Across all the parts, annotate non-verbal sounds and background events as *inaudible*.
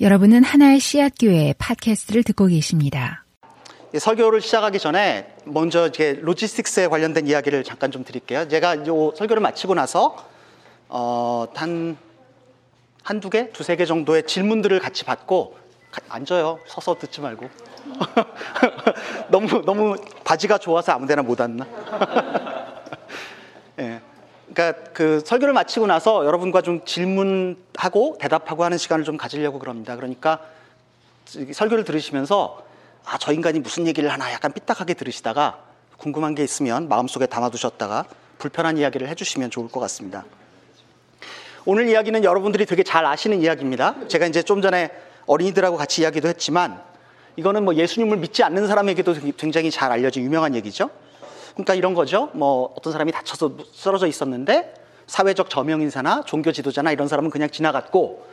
여러분은 하나의 씨앗 교회 팟캐스트를 듣고 계십니다. 설교를 시작하기 전에 먼저 이제 로지스틱스에 관련된 이야기를 잠깐 좀 드릴게요. 제가 이 설교를 마치고 나서 어, 한 한두 개, 두세 개 정도의 질문들을 같이 받고 가, 앉아요. 서서 듣지 말고. *laughs* 너무 너무 바지가 좋아서 아무데나 못 앉나? *laughs* 예. 그러니까 그 설교를 마치고 나서 여러분과 좀 질문하고 대답하고 하는 시간을 좀 가지려고 그럽니다. 그러니까 설교를 들으시면서 아, 저 인간이 무슨 얘기를 하나 약간 삐딱하게 들으시다가 궁금한 게 있으면 마음속에 담아두셨다가 불편한 이야기를 해주시면 좋을 것 같습니다. 오늘 이야기는 여러분들이 되게 잘 아시는 이야기입니다. 제가 이제 좀 전에 어린이들하고 같이 이야기도 했지만 이거는 뭐 예수님을 믿지 않는 사람에게도 굉장히 잘 알려진 유명한 얘기죠. 그러니까 이런 거죠. 뭐 어떤 사람이 다쳐서 쓰러져 있었는데 사회적 저명 인사나 종교 지도자나 이런 사람은 그냥 지나갔고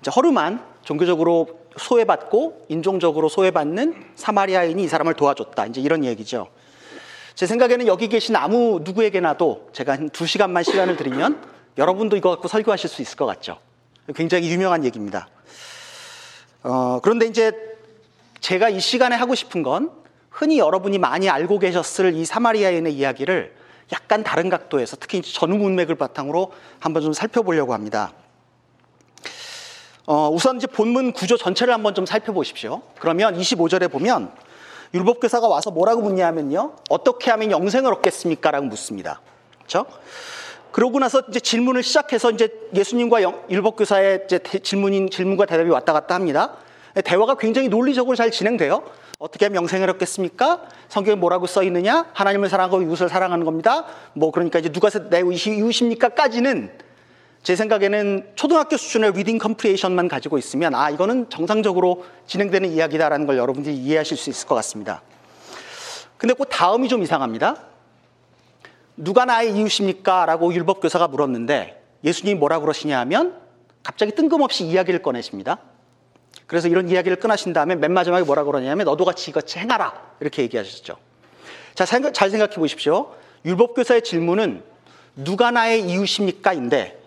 이제 허름한 종교적으로 소외받고 인종적으로 소외받는 사마리아인이 이 사람을 도와줬다. 이제 이런 얘기죠. 제 생각에는 여기 계신 아무 누구에게나도 제가 한 두 시간만 시간을 드리면 여러분도 이거 갖고 설교하실 수 있을 것 같죠. 굉장히 유명한 얘기입니다. 어, 그런데 이제 제가 이 시간에 하고 싶은 건 흔히 여러분이 많이 알고 계셨을 이 사마리아인의 이야기를 약간 다른 각도에서 특히 전후 문맥을 바탕으로 한번 좀 살펴보려고 합니다. 어, 우선 이제 본문 구조 전체를 한번 좀 살펴보십시오. 그러면 25절에 보면 율법교사가 와서 뭐라고 묻냐면요. 어떻게 하면 영생을 얻겠습니까? 라고 묻습니다. 그렇죠? 그러고 나서 이제 질문을 시작해서 이제 예수님과 율법교사의 질문인 질문과 대답이 왔다 갔다 합니다. 대화가 굉장히 논리적으로 잘 진행돼요. 어떻게 하면 영생을 얻겠습니까? 성경에 뭐라고 써 있느냐? 하나님을 사랑하고 이웃을 사랑하는 겁니다. 뭐 그러니까 이제 누가 내 이웃입니까?까지는 제 생각에는 초등학교 수준의 reading comprehension만 가지고 있으면 아 이거는 정상적으로 진행되는 이야기다라는 걸 여러분들이 이해하실 수 있을 것 같습니다. 근데 그 다음이 좀 이상합니다. 누가 나의 이웃입니까? 라고 율법교사가 물었는데 예수님이 뭐라 그러시냐 하면 갑자기 뜬금없이 이야기를 꺼내십니다. 그래서 이런 이야기를 끝내신 다음에 맨 마지막에 뭐라 그러냐면 너도 같이 이같이 행하라 이렇게 얘기하셨죠. 자, 잘 생각해 보십시오. 율법교사의 질문은 누가 나의 이웃입니까?인데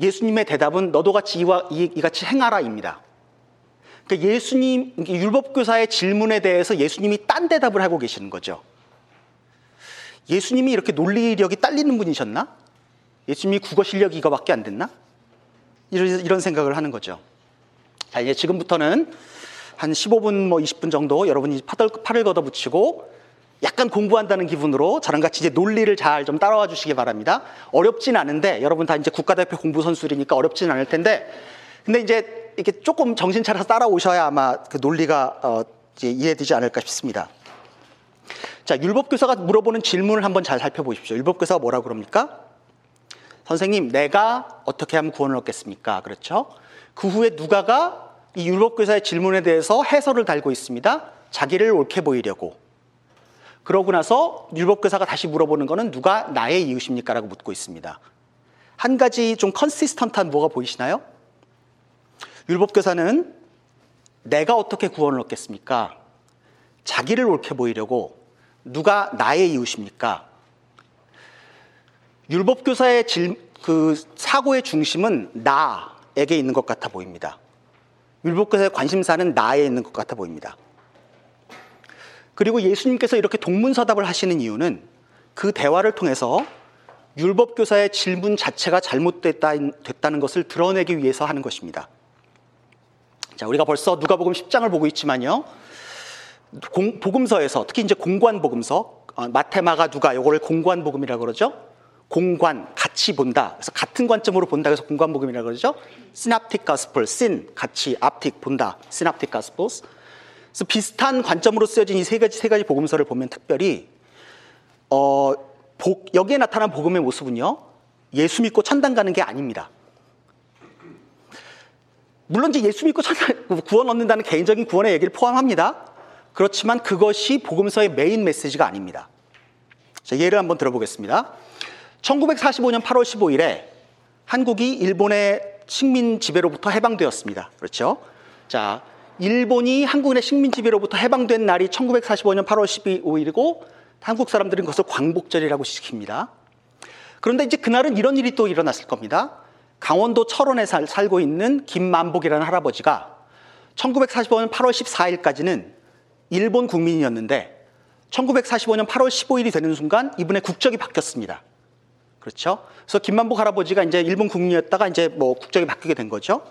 예수님의 대답은 너도 같이 이와 이 같이 행하라입니다. 그러니까 예수님 율법교사의 질문에 대해서 예수님이 딴 대답을 하고 계시는 거죠. 예수님이 이렇게 논리력이 딸리는 분이셨나? 예수님이 국어 실력이 이거밖에 안 됐나? 이런, 이런 생각을 하는 거죠. 자, 이제 지금부터는 한 15분, 뭐 20분 정도 여러분이 팔을, 팔을 걷어붙이고 약간 공부한다는 기분으로 저랑 같이 이제 논리를 잘 좀 따라와 주시기 바랍니다. 어렵진 않은데 여러분 다 이제 국가대표 공부 선수들이니까 어렵진 않을 텐데 근데 이제 이렇게 조금 정신 차려서 따라오셔야 아마 그 논리가 어, 이제 이해되지 않을까 싶습니다. 자, 율법교사가 물어보는 질문을 한번 잘 살펴보십시오. 율법교사가 뭐라 그럽니까? 선생님, 내가 어떻게 하면 구원을 얻겠습니까? 그렇죠? 그 후에 누가가 이 율법 교사의 질문에 대해서 해설을 달고 있습니다. 자기를 옳게 보이려고. 그러고 나서 율법 교사가 다시 물어보는 거는 누가 나의 이웃입니까? 라고 묻고 있습니다. 한 가지 좀 컨시스턴트한 뭐가 보이시나요? 율법 교사는 내가 어떻게 구원을 얻겠습니까? 자기를 옳게 보이려고 누가 나의 이웃입니까? 율법교사의 질, 그 사고의 중심은 나 에게 있는 것 같아 보입니다. 율법교사의 관심사는 나에 있는 것 같아 보입니다. 그리고 예수님께서 이렇게 동문서답을 하시는 이유는 그 대화를 통해서 율법교사의 질문 자체가 잘못됐다는 것을 드러내기 위해서 하는 것입니다. 자, 우리가 벌써 누가복음 10장을 보고 있지만요. 공, 복음서에서 특히 이제 공관 복음서 어, 마테마가 누가 요거를 공관 복음이라고 그러죠. 공관 같이 본다. 그래서 같은 관점으로 본다. 그래서 공관 복음이라고 그러죠. Synoptic Gospel, syn 같이 optic 본다. Synoptic Gospels. 그래서 비슷한 관점으로 쓰여진 이 세 가지 세 가지 복음서를 보면 특별히 어, 복, 여기에 나타난 복음의 모습은요 예수 믿고 천당 가는 게 아닙니다. 물론 이제 예수 믿고 천당 구원 얻는다는 개인적인 구원의 얘기를 포함합니다. 그렇지만 그것이 복음서의 메인 메시지가 아닙니다. 자, 예를 한번 들어보겠습니다. 1945년 8월 15일에 한국이 일본의 식민 지배로부터 해방되었습니다. 그렇죠? 자, 일본이 한국의 식민 지배로부터 해방된 날이 1945년 8월 15일이고 한국 사람들은 그것을 광복절이라고 시킵니다. 그런데 이제 그날은 이런 일이 또 일어났을 겁니다. 강원도 철원에 살, 살고 있는 김만복이라는 할아버지가 1945년 8월 14일까지는 일본 국민이었는데 1945년 8월 15일이 되는 순간 이분의 국적이 바뀌었습니다. 그렇죠? 그래서 김만복 할아버지가 이제 일본 국민이었다가 이제 뭐 국적이 바뀌게 된 거죠.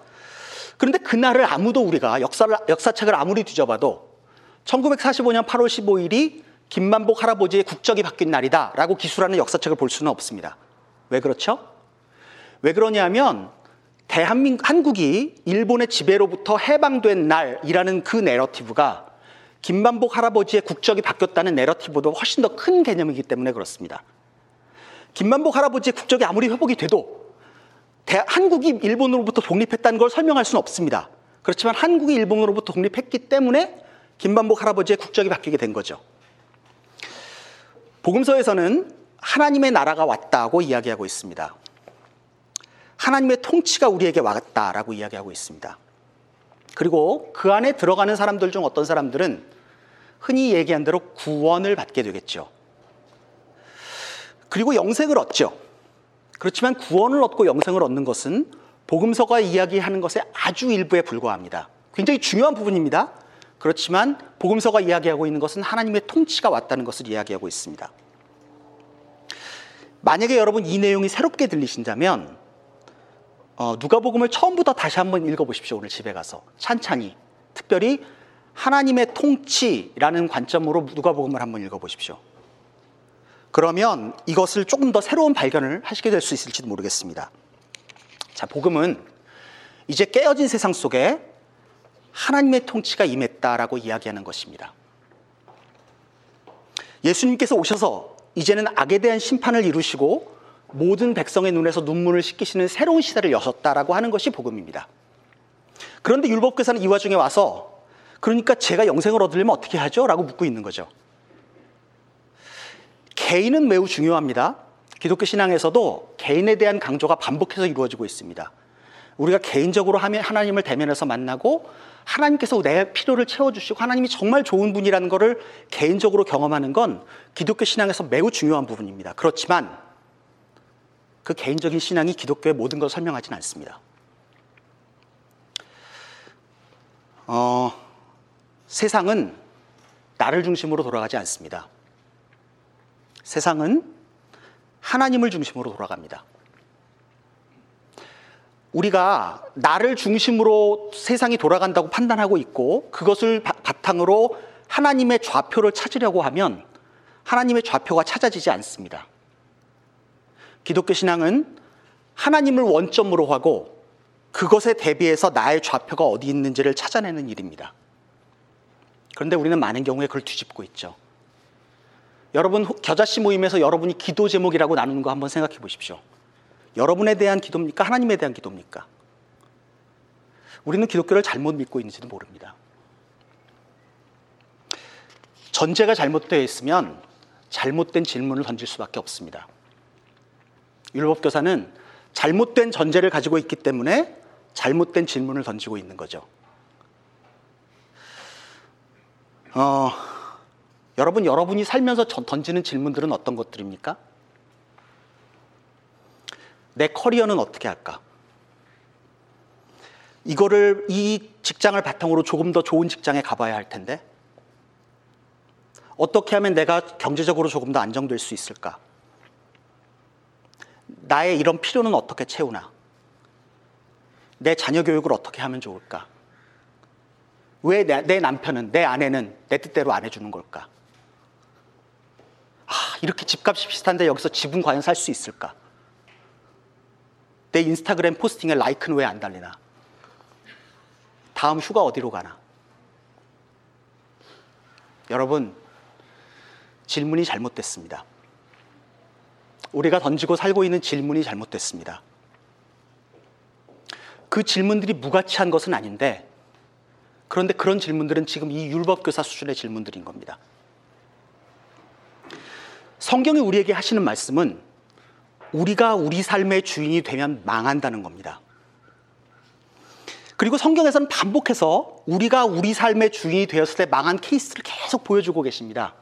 그런데 그날을 아무도 우리가 역사를, 역사책을 아무리 뒤져봐도 1945년 8월 15일이 김만복 할아버지의 국적이 바뀐 날이다 라고 기술하는 역사책을 볼 수는 없습니다. 왜 그렇죠? 왜 그러냐면 대한민국 한국이 일본의 지배로부터 해방된 날이라는 그 내러티브가 김만복 할아버지의 국적이 바뀌었다는 내러티브보다 훨씬 더 큰 개념이기 때문에 그렇습니다. 김만복 할아버지의 국적이 아무리 회복이 돼도 대, 한국이 일본으로부터 독립했다는 걸 설명할 수는 없습니다. 그렇지만 한국이 일본으로부터 독립했기 때문에 김만복 할아버지의 국적이 바뀌게 된 거죠. 복음서에서는 하나님의 나라가 왔다고 이야기하고 있습니다. 하나님의 통치가 우리에게 왔다라고 이야기하고 있습니다. 그리고 그 안에 들어가는 사람들 중 어떤 사람들은 흔히 얘기한 대로 구원을 받게 되겠죠. 그리고 영생을 얻죠. 그렇지만 구원을 얻고 영생을 얻는 것은 복음서가 이야기하는 것의 아주 일부에 불과합니다. 굉장히 중요한 부분입니다. 그렇지만 복음서가 이야기하고 있는 것은 하나님의 통치가 왔다는 것을 이야기하고 있습니다. 만약에 여러분 이 내용이 새롭게 들리신다면 어, 누가복음을 처음부터 다시 한번 읽어보십시오. 오늘 집에 가서 찬찬히. 특별히 하나님의 통치라는 관점으로 누가복음을 한번 읽어보십시오. 그러면 이것을 조금 더 새로운 발견을 하시게 될 수 있을지도 모르겠습니다. 자, 복음은 이제 깨어진 세상 속에 하나님의 통치가 임했다라고 이야기하는 것입니다. 예수님께서 오셔서 이제는 악에 대한 심판을 이루시고 모든 백성의 눈에서 눈물을 씻기시는 새로운 시대를 여셨다라고 하는 것이 복음입니다. 그런데 율법교사는 이 와중에 와서 그러니까 제가 영생을 얻으려면 어떻게 하죠? 라고 묻고 있는 거죠. 개인은 매우 중요합니다. 기독교 신앙에서도 개인에 대한 강조가 반복해서 이루어지고 있습니다. 우리가 개인적으로 하나님을 대면해서 만나고 하나님께서 내 필요를 채워주시고 하나님이 정말 좋은 분이라는 것을 개인적으로 경험하는 건 기독교 신앙에서 매우 중요한 부분입니다. 그렇지만 그 개인적인 신앙이 기독교의 모든 걸 설명하지는 않습니다. 어, 세상은 나를 중심으로 돌아가지 않습니다. 세상은 하나님을 중심으로 돌아갑니다. 우리가 나를 중심으로 세상이 돌아간다고 판단하고 있고 그것을 바탕으로 하나님의 좌표를 찾으려고 하면 하나님의 좌표가 찾아지지 않습니다. 기독교 신앙은 하나님을 원점으로 하고 그것에 대비해서 나의 좌표가 어디 있는지를 찾아내는 일입니다. 그런데 우리는 많은 경우에 그걸 뒤집고 있죠. 여러분 겨자씨 모임에서 여러분이 기도 제목이라고 나누는 거 한번 생각해 보십시오. 여러분에 대한 기도입니까? 하나님에 대한 기도입니까? 우리는 기독교를 잘못 믿고 있는지도 모릅니다. 전제가 잘못되어 있으면 잘못된 질문을 던질 수밖에 없습니다. 율법교사는 잘못된 전제를 가지고 있기 때문에 잘못된 질문을 던지고 있는 거죠. 어, 여러분, 여러분이 살면서 던지는 질문들은 어떤 것들입니까? 내 커리어는 어떻게 할까? 이거를, 이 직장을 바탕으로 조금 더 좋은 직장에 가봐야 할 텐데, 어떻게 하면 내가 경제적으로 조금 더 안정될 수 있을까? 나의 이런 필요는 어떻게 채우나? 내 자녀 교육을 어떻게 하면 좋을까? 왜 내 남편은, 내 아내는 내 뜻대로 안 해주는 걸까? 아, 이렇게 집값이 비슷한데 여기서 집은 과연 살 수 있을까? 내 인스타그램 포스팅에 라이크는 왜 안 달리나? 다음 휴가 어디로 가나? 여러분, 질문이 잘못됐습니다. 우리가 던지고 살고 있는 질문이 잘못됐습니다. 그 질문들이 무가치한 것은 아닌데, 그런데 그런 질문들은 지금 이 율법교사 수준의 질문들인 겁니다. 성경이 우리에게 하시는 말씀은 우리가 우리 삶의 주인이 되면 망한다는 겁니다. 그리고 성경에서는 반복해서 우리가 우리 삶의 주인이 되었을 때 망한 케이스를 계속 보여주고 계십니다.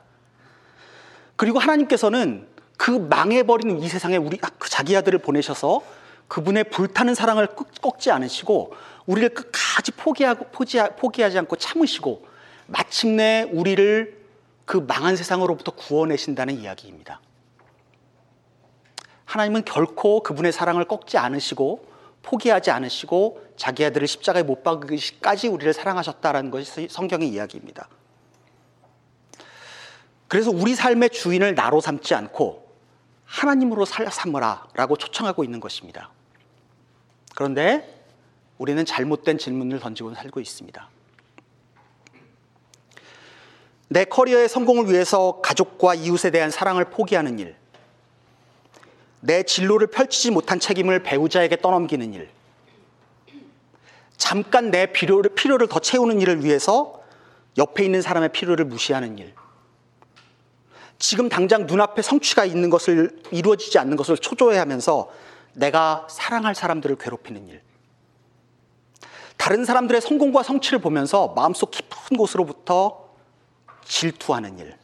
그리고 하나님께서는 그 망해버리는 이 세상에 우리 그 자기 아들을 보내셔서 그분의 불타는 사랑을 꺾지 않으시고 우리를 끝까지 포기하고 포기하지 않고 참으시고 마침내 우리를 그 망한 세상으로부터 구원하신다는 이야기입니다. 하나님은 결코 그분의 사랑을 꺾지 않으시고 포기하지 않으시고 자기 아들을 십자가에 못 박으시까지 우리를 사랑하셨다라는 것이 성경의 이야기입니다. 그래서 우리 삶의 주인을 나로 삼지 않고 하나님으로 삼으라 라고 초청하고 있는 것입니다. 그런데 우리는 잘못된 질문을 던지고 살고 있습니다. 내 커리어의 성공을 위해서 가족과 이웃에 대한 사랑을 포기하는 일, 내 진로를 펼치지 못한 책임을 배우자에게 떠넘기는 일, 잠깐 내 필요를, 필요를 더 채우는 일을 위해서 옆에 있는 사람의 필요를 무시하는 일, 지금 당장 눈앞에 성취가 있는 것을 이루어지지 않는 것을 초조해하면서 내가 사랑할 사람들을 괴롭히는 일, 다른 사람들의 성공과 성취를 보면서 마음속 깊은 곳으로부터 질투하는 일,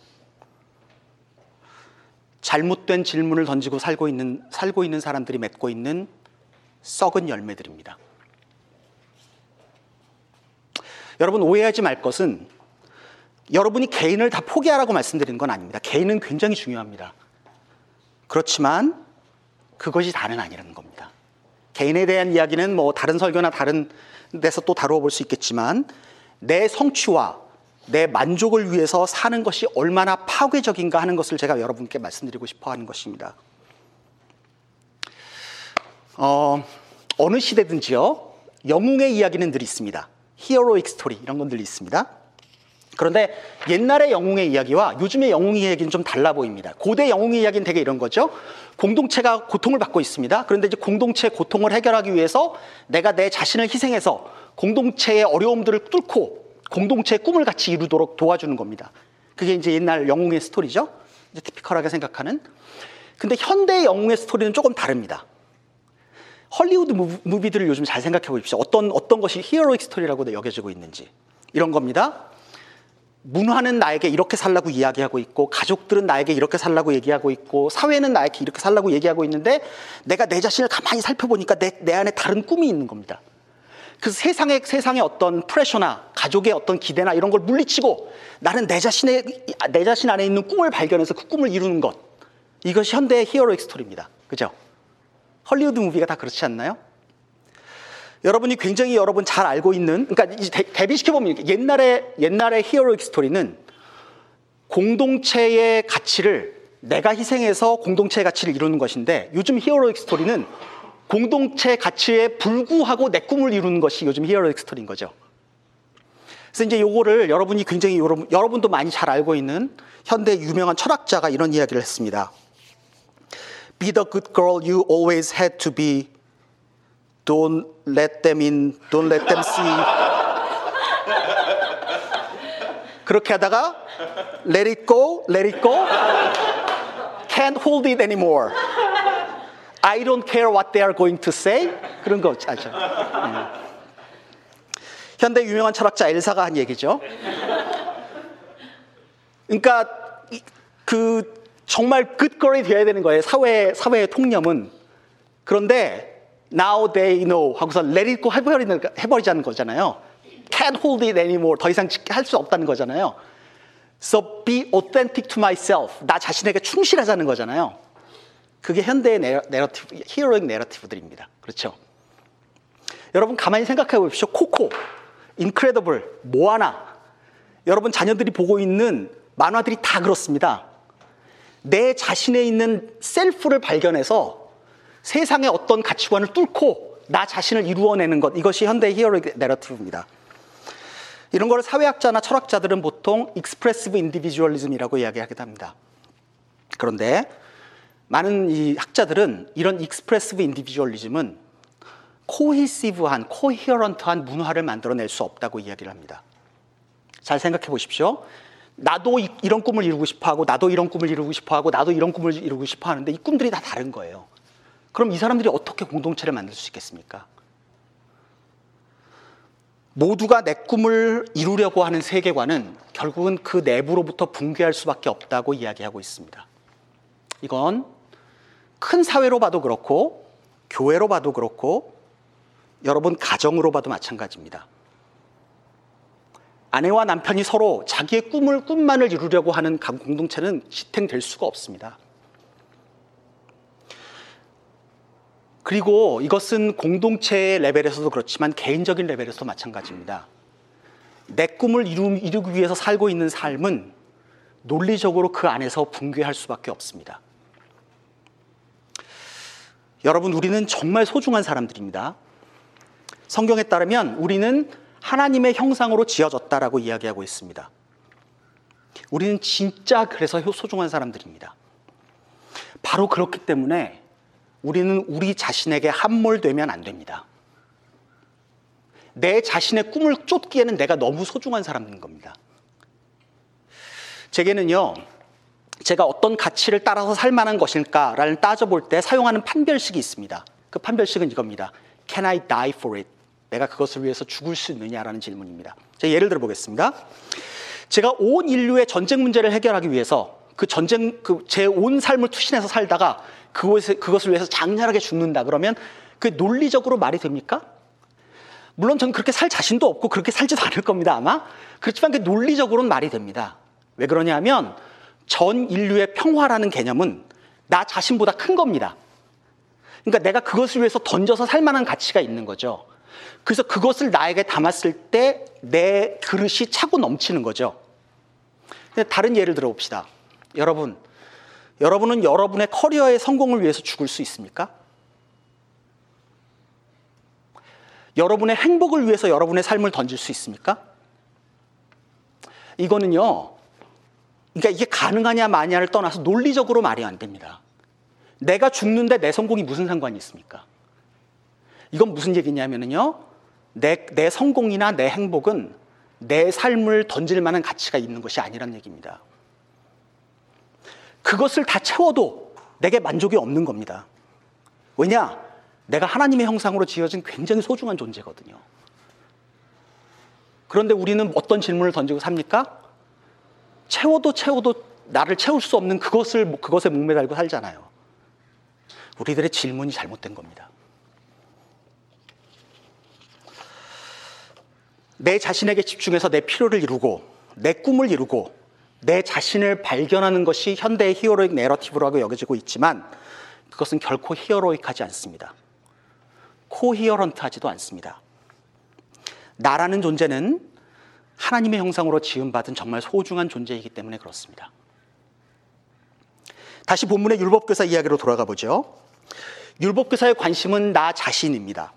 잘못된 질문을 던지고 살고 있는, 살고 있는 사람들이 맺고 있는 썩은 열매들입니다. 여러분 오해하지 말 것은 여러분이 개인을 다 포기하라고 말씀드리는 건 아닙니다. 개인은 굉장히 중요합니다. 그렇지만 그것이 다는 아니라는 겁니다. 개인에 대한 이야기는 뭐 다른 설교나 다른 데서 또 다루어 볼 수 있겠지만 내 성취와 내 만족을 위해서 사는 것이 얼마나 파괴적인가 하는 것을 제가 여러분께 말씀드리고 싶어 하는 것입니다. 어, 어느 시대든지요, 영웅의 이야기는 늘 있습니다. 히어로익 스토리, 이런 건 늘 있습니다. 그런데 옛날의 영웅의 이야기와 요즘의 영웅의 이야기는 좀 달라 보입니다. 고대 영웅의 이야기는 되게 이런 거죠. 공동체가 고통을 받고 있습니다. 그런데 이제 공동체 고통을 해결하기 위해서 내가 내 자신을 희생해서 공동체의 어려움들을 뚫고 공동체의 꿈을 같이 이루도록 도와주는 겁니다. 그게 이제 옛날 영웅의 스토리죠. 이제 티피컬하게 생각하는. 근데 현대 영웅의 스토리는 조금 다릅니다. 헐리우드 무비들을 요즘 잘 생각해 보십시오. 어떤, 어떤 것이 히어로익 스토리라고 여겨지고 있는지. 이런 겁니다. 문화는 나에게 이렇게 살라고 이야기하고 있고, 가족들은 나에게 이렇게 살라고 얘기하고 있고, 사회는 나에게 이렇게 살라고 얘기하고 있는데, 내가 내 자신을 가만히 살펴보니까 내, 내 안에 다른 꿈이 있는 겁니다. 그 세상의 세상의 어떤 pressure나 가족의 어떤 기대나 이런 걸 물리치고 나는 내 자신의 내 자신 안에 있는 꿈을 발견해서 그 꿈을 이루는 것 이것이 현대의 heroic 스토리입니다. 그죠? 헐리우드 movie가 다 그렇지 않나요? 여러분이 굉장히 여러분 잘 알고 있는 그러니까 이제 대비시켜 보면 옛날에 옛날의 heroic 스토리는 공동체의 가치를 내가 희생해서 공동체의 가치를 이루는 것인데 요즘 heroic 스토리는 공동체 가치에 불구하고 내 꿈을 이루는 것이 요즘 heroic 스토리인 거죠. 그래서 이제 요거를 여러분이 굉장히 여러분, 여러분도 많이 잘 알고 있는 현대 유명한 철학자가 이런 이야기를 했습니다. Be the good girl you always had to be. Don't let them in. Don't let them see. 그렇게 하다가 let it go, let it go. Can't hold it anymore. I don't care what they are going to say. 그런 거 아죠. 음. 현대 유명한 철학자 엘사가 한 얘기죠. 그러니까 그 정말 끝거리 돼야 되는 거예요. 사회 사회의 통념은. 그런데 now they know 하고서 let it go 해버리는 해버리자는 거잖아요. Can't hold it anymore. 더 이상 할 수 없다는 거잖아요. So be authentic to myself. 나 자신에게 충실하자는 거잖아요. 그게 현대의 내러티브, 히어로익 내러티브들입니다. 그렇죠? 여러분 가만히 생각해 보십시오. 코코, 인크레더블, 모아나. 여러분 자녀들이 보고 있는 만화들이 다 그렇습니다. 내 자신에 있는 self를 발견해서 세상의 어떤 가치관을 뚫고 나 자신을 이루어내는 것. 이것이 현대 heroic narrative입니다. 이런 걸 사회학자나 철학자들은 보통 expressive individualism이라고 이야기하기도 합니다. 그런데 많은 이 학자들은 이런 expressive individualism은 코히시브한, 코히어런트한 문화를 만들어낼 수 없다고 이야기를 합니다. 잘 생각해 보십시오. 나도 이, 런 꿈을 이루고 싶어 하고, 나도 이런 꿈을 이루고 싶어 하고, 나도 이런 꿈을 이루고 싶어 하는데 이 꿈들이 다 다른 거예요. 그럼 이 사람들이 어떻게 공동체를 만들 수 있겠습니까? 모두가 내 꿈을 이루려고 하는 세계관은 결국은 그 내부로부터 붕괴할 수밖에 없다고 이야기하고 있습니다. 이건 큰 사회로 봐도 그렇고 교회로 봐도 그렇고 여러분 가정으로 봐도 마찬가지입니다. 아내와 남편이 서로 자기의 꿈을 꿈만을 이루려고 하는 공동체는 지탱될 수가 없습니다. 그리고 이것은 공동체 레벨에서도 그렇지만 개인적인 레벨에서도 마찬가지입니다. 내 꿈을 이루, 이루 기 위해서 살고 있는 삶은 논리적으로 그 안에서 붕괴할 수밖에 없습니다. 여러분, 우리는 정말 소중한 사람들입니다. 성경에 따르면 우리는 하나님의 형상으로 지어졌다라고 이야기하고 있습니다. 우리는 진짜 그래서 소중한 사람들입니다. 바로 그렇기 때문에 우리는 우리 자신에게 함몰되면 안 됩니다. 내 자신의 꿈을 쫓기에는 내가 너무 소중한 사람인 겁니다. 제게는요, 제가 어떤 가치를 따라서 살 만한 것일까를 따져볼 때 사용하는 판별식이 있습니다. 그 판별식은 이겁니다. Can I die for it? 내가 그것을 위해서 죽을 수 있느냐라는 질문입니다. 제가 예를 들어 보겠습니다. 제가 온 인류의 전쟁 문제를 해결하기 위해서 그 전쟁, 그 제 온 삶을 투신해서 살다가 그것을, 그것을 위해서 장렬하게 죽는다 그러면 그 논리적으로 말이 됩니까? 물론 저는 그렇게 살 자신도 없고 그렇게 살지도 않을 겁니다, 아마. 그렇지만 그 논리적으로는 말이 됩니다. 왜 그러냐면 전 인류의 평화라는 개념은 나 자신보다 큰 겁니다. 그러니까 내가 그것을 위해서 던져서 살 만한 가치가 있는 거죠. 그래서 그것을 나에게 담았을 때 내 그릇이 차고 넘치는 거죠. 다른 예를 들어 봅시다. 여러분, 여러분은 여러분의 커리어의 성공을 위해서 죽을 수 있습니까? 여러분의 행복을 위해서 여러분의 삶을 던질 수 있습니까? 이거는요, 그러니까 이게 가능하냐 마냐를 떠나서 논리적으로 말이 안 됩니다. 내가 죽는데 내 성공이 무슨 상관이 있습니까? 이건 무슨 얘기냐면요, 내, 내 성공이나 내 행복은 내 삶을 던질 만한 가치가 있는 것이 아니란 얘기입니다. 그것을 다 채워도 내게 만족이 없는 겁니다. 왜냐? 내가 하나님의 형상으로 지어진 굉장히 소중한 존재거든요. 그런데 우리는 어떤 질문을 던지고 삽니까? 채워도 채워도 나를 채울 수 없는 그것을 그것에 목매달고 살잖아요. 우리들의 질문이 잘못된 겁니다. 내 자신에게 집중해서 내 필요를 이루고 내 꿈을 이루고 내 자신을 발견하는 것이 현대의 히어로익 내러티브라고 여겨지고 있지만 그것은 결코 히어로익하지 않습니다. 코히어런트하지도 않습니다. 나라는 존재는 하나님의 형상으로 지음받은 정말 소중한 존재이기 때문에 그렇습니다. 다시 본문의 율법교사 이야기로 돌아가 보죠. 율법교사의 관심은 나 자신입니다.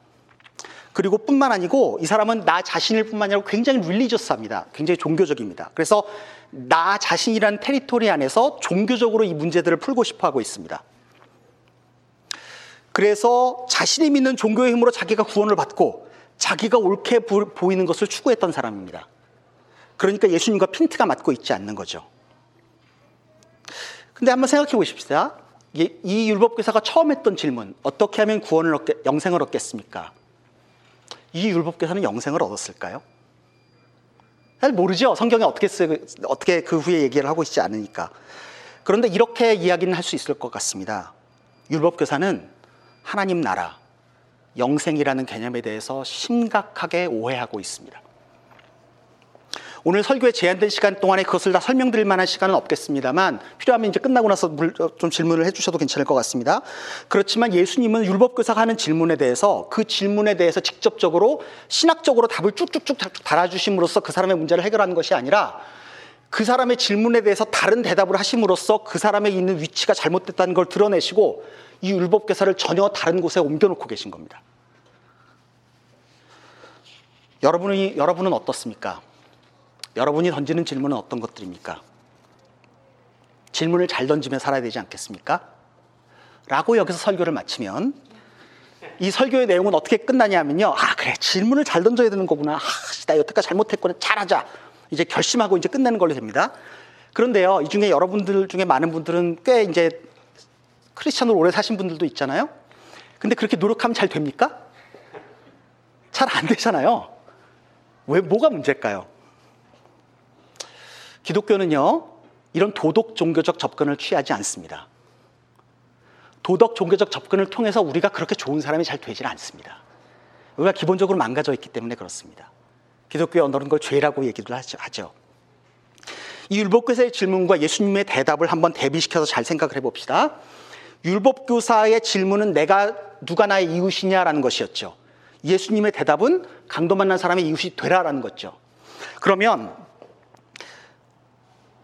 그리고 뿐만 아니고 이 사람은 나 자신일 뿐만 아니라 굉장히 릴리저스합니다. 굉장히 종교적입니다. 그래서 나 자신이라는 테리토리 안에서 종교적으로 이 문제들을 풀고 싶어 하고 있습니다. 그래서 자신이 믿는 종교의 힘으로 자기가 구원을 받고 자기가 옳게 보이는 것을 추구했던 사람입니다. 그러니까 예수님과 핀트가 맞고 있지 않는 거죠. 근데 한번 생각해 보십시다. 이 율법교사가 처음 했던 질문, 어떻게 하면 구원을 얻게, 영생을 얻겠습니까? 이 율법교사는 영생을 얻었을까요? 잘 모르죠. 성경에 어떻게 쓰, 어떻게 그 후에 얘기를 하고 있지 않으니까. 그런데 이렇게 이야기는 할 수 있을 것 같습니다. 율법교사는 하나님 나라, 영생이라는 개념에 대해서 심각하게 오해하고 있습니다. 오늘 설교에 제한된 시간 동안에 그것을 다 설명드릴 만한 시간은 없겠습니다만 필요하면 이제 끝나고 나서 좀 질문을 해주셔도 괜찮을 것 같습니다. 그렇지만 예수님은 율법교사가 하는 질문에 대해서 그 질문에 대해서 직접적으로 신학적으로 답을 쭉쭉쭉 달아주심으로써 그 사람의 문제를 해결하는 것이 아니라 그 사람의 질문에 대해서 다른 대답을 하심으로써 그 사람의 있는 위치가 잘못됐다는 걸 드러내시고 이 율법교사를 전혀 다른 곳에 옮겨놓고 계신 겁니다. 여러분이, 여러분은 어떻습니까? 여러분이 던지는 질문은 어떤 것들입니까? 질문을 잘 던지며 살아야 되지 않겠습니까? 라고 여기서 설교를 마치면 이 설교의 내용은 어떻게 끝나냐면요. 아, 그래. 질문을 잘 던져야 되는 거구나. 아, 나 여태까지 잘못했구나. 잘하자. 이제 결심하고 이제 끝내는 걸로 됩니다. 그런데요. 이 중에 여러분들 중에 많은 분들은 꽤 이제 크리스천으로 오래 사신 분들도 있잖아요. 근데 그렇게 노력하면 잘 됩니까? 잘 안 되잖아요. 왜, 뭐가 문제일까요? 기독교는요, 이런 도덕 종교적 접근을 취하지 않습니다. 도덕 종교적 접근을 통해서 우리가 그렇게 좋은 사람이 잘 되질 않습니다. 우리가 기본적으로 망가져 있기 때문에 그렇습니다. 기독교의 언어는 걸 죄라고 얘기를 하죠. 이 율법교사의 질문과 예수님의 대답을 한번 대비시켜서 잘 생각을 해봅시다. 율법교사의 질문은 내가 누가 나의 이웃이냐라는 것이었죠. 예수님의 대답은 강도 만난 사람의 이웃이 되라라는 거죠. 그러면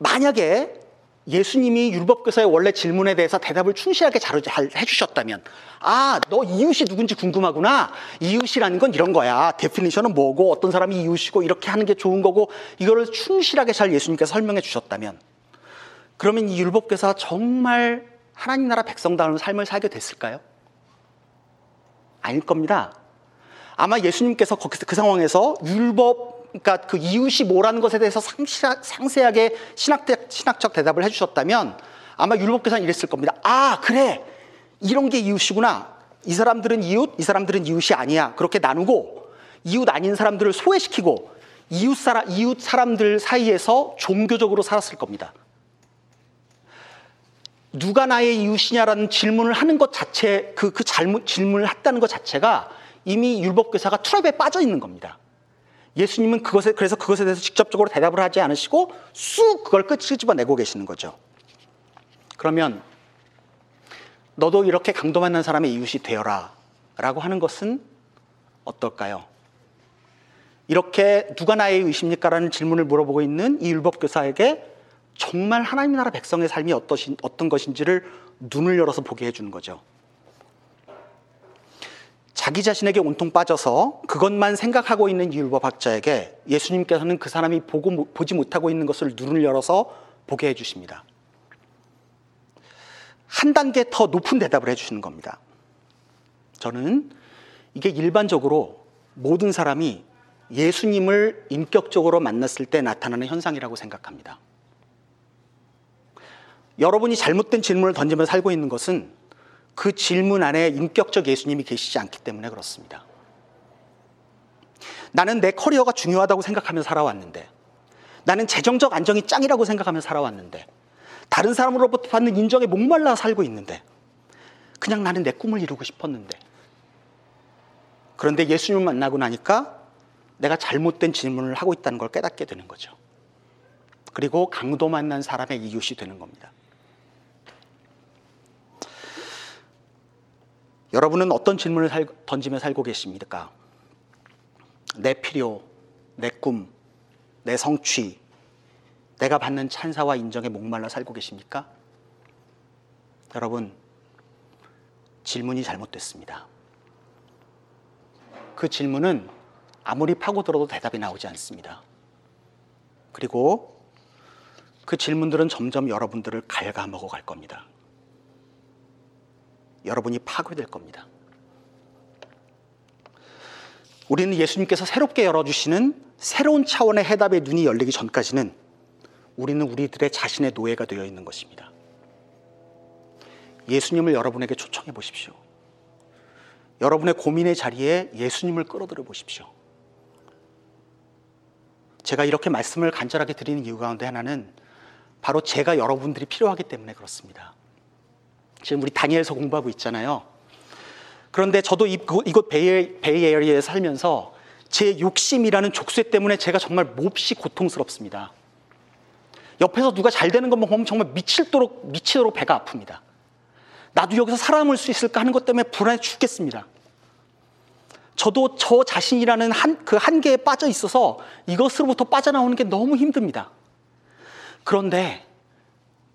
만약에 예수님이 율법교사의 원래 질문에 대해서 대답을 충실하게 잘 해주셨다면, 아, 너 이웃이 누군지 궁금하구나. 이웃이라는 건 이런 거야. 데피니션은 뭐고, 어떤 사람이 이웃이고, 이렇게 하는 게 좋은 거고, 이거를 충실하게 잘 예수님께서 설명해 주셨다면, 그러면 이 율법교사가 정말 하나님 나라 백성다운 삶을 살게 됐을까요? 아닐 겁니다. 아마 예수님께서 그 상황에서 율법 그러니까 그 이웃이 뭐라는 것에 대해서 상세하게 신학적, 신학적 대답을 해주셨다면 아마 율법교사는 이랬을 겁니다. 아, 그래. 이런 게 이웃이구나. 이 사람들은 이웃, 이 사람들은 이웃이 아니야. 그렇게 나누고 이웃 아닌 사람들을 소외시키고 이웃 사람, 이웃 사람들 사이에서 종교적으로 살았을 겁니다. 누가 나의 이웃이냐라는 질문을 하는 것 자체, 그, 그 잘못, 질문을 했다는 것 자체가 이미 율법교사가 트랩에 빠져 있는 겁니다. 예수님은 그것에 그래서 그것에 대해서 직접적으로 대답을 하지 않으시고 쑥 그걸 끝을 집어내고 계시는 거죠. 그러면 너도 이렇게 강도 만난 사람의 이웃이 되어라 라고 하는 것은 어떨까요? 이렇게 누가 나의 의십니까 라는 질문을 물어보고 있는 이 율법 교사에게 정말 하나님 나라 백성의 삶이 어떠신, 어떤 것인지를 눈을 열어서 보게 해주는 거죠. 자기 자신에게 온통 빠져서 그것만 생각하고 있는 율법학자에게 예수님께서는 그 사람이 보고, 보지 못하고 있는 것을 눈을 열어서 보게 해 주십니다. 한 단계 더 높은 대답을 해 주시는 겁니다. 저는 이게 일반적으로 모든 사람이 예수님을 인격적으로 만났을 때 나타나는 현상이라고 생각합니다. 여러분이 잘못된 질문을 던지며 살고 있는 것은 그 질문 안에 인격적 예수님이 계시지 않기 때문에 그렇습니다. 나는 내 커리어가 중요하다고 생각하며 살아왔는데, 나는 재정적 안정이 짱이라고 생각하며 살아왔는데, 다른 사람으로부터 받는 인정에 목말라 살고 있는데, 그냥 나는 내 꿈을 이루고 싶었는데, 그런데 예수님을 만나고 나니까 내가 잘못된 질문을 하고 있다는 걸 깨닫게 되는 거죠. 그리고 강도 만난 사람의 이웃이 되는 겁니다. 여러분은 어떤 질문을 살, 던지며 살고 계십니까? 내 필요, 내 꿈, 내 성취, 내가 받는 찬사와 인정에 목말라 살고 계십니까? 여러분, 질문이 잘못됐습니다. 그 질문은 아무리 파고들어도 대답이 나오지 않습니다. 그리고 그 질문들은 점점 여러분들을 갉아먹어 갈 겁니다. 여러분이 파괴될 겁니다. 우리는 예수님께서 새롭게 열어주시는 새로운 차원의 해답의 눈이 열리기 전까지는 우리는 우리들의 자신의 노예가 되어 있는 것입니다. 예수님을 여러분에게 초청해 보십시오. 여러분의 고민의 자리에 예수님을 끌어들여 보십시오. 제가 이렇게 말씀을 간절하게 드리는 이유 가운데 하나는 바로 제가 여러분들이 필요하기 때문에 그렇습니다. 지금 우리 다니엘서 공부하고 있잖아요. 그런데 저도 이곳 베이, 베이 에리어에 살면서 제 욕심이라는 족쇄 때문에 제가 정말 몹시 고통스럽습니다. 옆에서 누가 잘 되는 것만 보면 정말 미칠도록, 미치도록 배가 아픕니다. 나도 여기서 살아남을 수 있을까 하는 것 때문에 불안해 죽겠습니다. 저도 저 자신이라는 한, 그 한계에 빠져 있어서 이것으로부터 빠져나오는 게 너무 힘듭니다. 그런데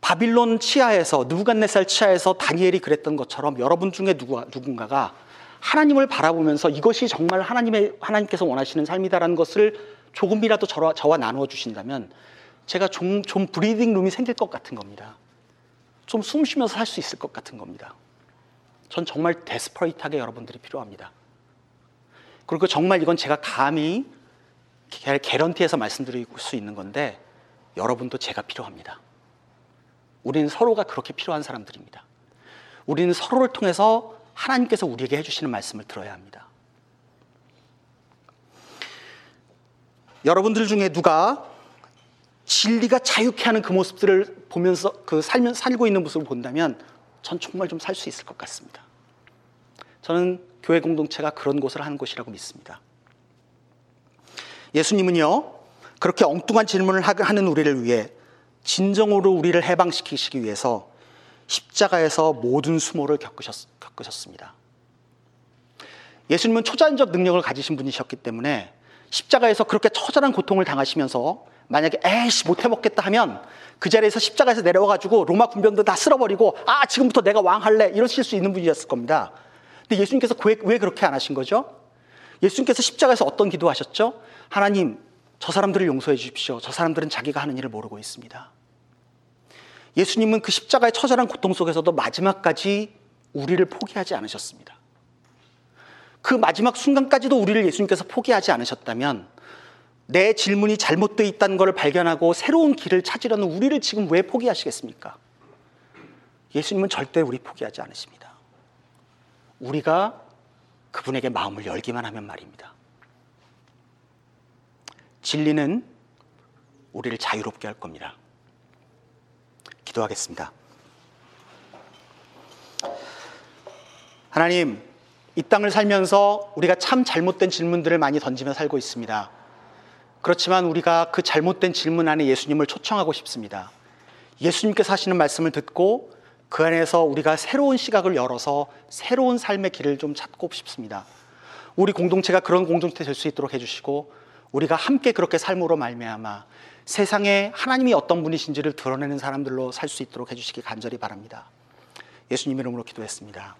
바빌론 치하에서 누간네살 치하에서 다니엘이 그랬던 것처럼 여러분 중에 누구, 누군가가 하나님을 바라보면서 이것이 정말 하나님의 하나님께서 원하시는 삶이다라는 것을 조금이라도 저와, 저와 나누어 주신다면 제가 좀, 좀 breathing room이 생길 것 같은 겁니다. 좀 숨 쉬면서 살 수 있을 것 같은 겁니다. 전 정말 desperate하게 여러분들이 필요합니다. 그리고 정말 이건 제가 감히 guarantee해서 말씀드릴 수 있는 건데 여러분도 제가 필요합니다. 우리는 서로가 그렇게 필요한 사람들입니다. 우리는 서로를 통해서 하나님께서 우리에게 해주시는 말씀을 들어야 합니다. 여러분들 중에 누가 진리가 자유케 하는 그 모습들을 보면서 그 살면 살고 있는 모습을 본다면 전 정말 좀 살 수 있을 것 같습니다. 저는 교회 공동체가 그런 곳을 하는 곳이라고 믿습니다. 예수님은요, 그렇게 엉뚱한 질문을 하는 우리를 위해 진정으로 우리를 해방시키시기 위해서 십자가에서 모든 수모를 겪으셨, 겪으셨 습니다. 예수님은 초자연적 능력을 가지신 분이셨기 때문에 십자가에서 그렇게 처절한 고통을 당하시면서 만약에 에이씨 못 해먹겠다 하면 그 자리에서 십자가에서 내려와가지고 로마 군병들 다 쓸어버리고 아 지금부터 내가 왕 할래 이러실 수 있는 분이었을 겁니다. 근데 예수님께서 왜, 왜 그렇게 안 하신 거죠? 예수님께서 십자가에서 어떤 기도하셨죠? 하나님 저 사람들을 용서해 주십시오. 저 사람들은 자기가 하는 일을 모르고 있습니다. 예수님은 그 십자가의 처절한 고통 속에서도 마지막까지 우리를 포기하지 않으셨습니다. 그 마지막 순간까지도 우리를 예수님께서 포기하지 않으셨다면 내 질문이 잘못되어 있다는 것을 발견하고 새로운 길을 찾으려는 우리를 지금 왜 포기하시겠습니까? 예수님은 절대 우리 포기하지 않으십니다. 우리가 그분에게 마음을 열기만 하면 말입니다. 진리는 우리를 자유롭게 할 겁니다. 기도하겠습니다. 하나님, 이 땅을 살면서 우리가 참 잘못된 질문들을 많이 던지며 살고 있습니다. 그렇지만 우리가 그 잘못된 질문 안에 예수님을 초청하고 싶습니다. 예수님께서 하시는 말씀을 듣고 그 안에서 우리가 새로운 시각을 열어서 새로운 삶의 길을 좀 찾고 싶습니다. 우리 공동체가 그런 공동체 될 수 있도록 해주시고 우리가 함께 그렇게 삶으로 말미암아 세상에 하나님이 어떤 분이신지를 드러내는 사람들로 살 수 있도록 해주시기 간절히 바랍니다. 예수님 이름으로 기도했습니다.